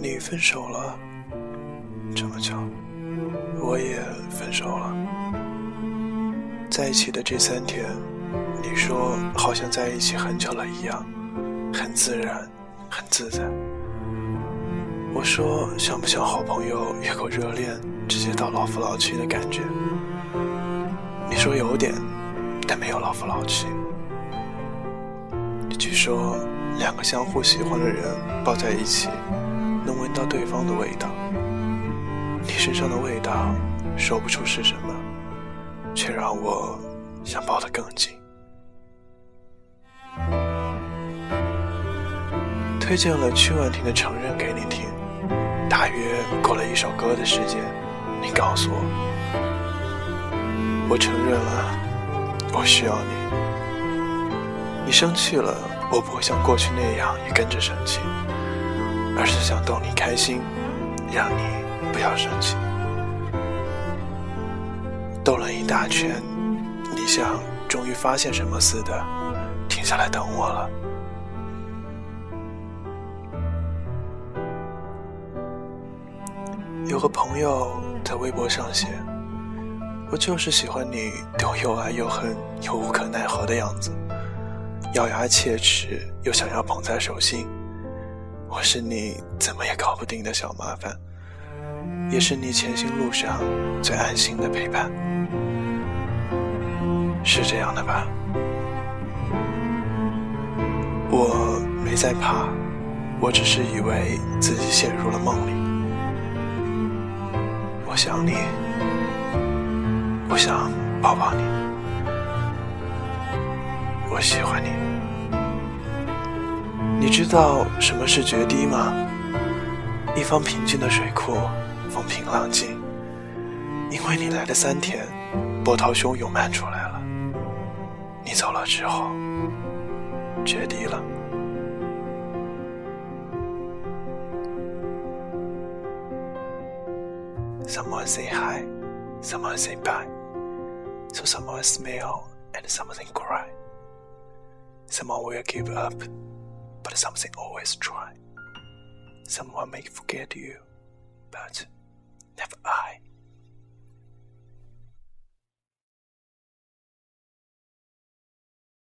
你分手了，这么巧，我也分手了。在一起的这三天，你说好像在一起很久了一样，很自然，很自在。我说像不像好朋友越过热恋，直接到老夫老妻的感觉？你说有点，但没有老夫老妻。据说两个相互喜欢的人抱在一起。能闻到对方的味道，你身上的味道，说不出是什么，却让我想抱得更紧。推荐了曲婉婷的《承认》给你听，大约过了一首歌的时间，你告诉我，我承认了，我需要你。你生气了，我不会像过去那样也跟着生气。而是想逗你开心，让你不要生气。兜了一大圈，你像终于发现什么似的，停下来等我了。有个朋友在微博上写：“我就是喜欢你对我又爱又恨又无可奈何的样子，咬牙切齿又想要捧在手心。”我是你怎么也搞不定的小麻烦，也是你前行路上最安心的陪伴，是这样的吧？我没在怕，我只是以为自己陷入了梦里。我想你，我想抱抱你，我喜欢你。你知道什么是决堤吗？一方平静的水库，风平浪静。因为你来的三天，波涛汹涌漫出来了。你走了之后，决堤了。Someone say hi, someone say bye, so someone smile and someone cry. Someone will give up. but something always try. Someone may forget you, but never I.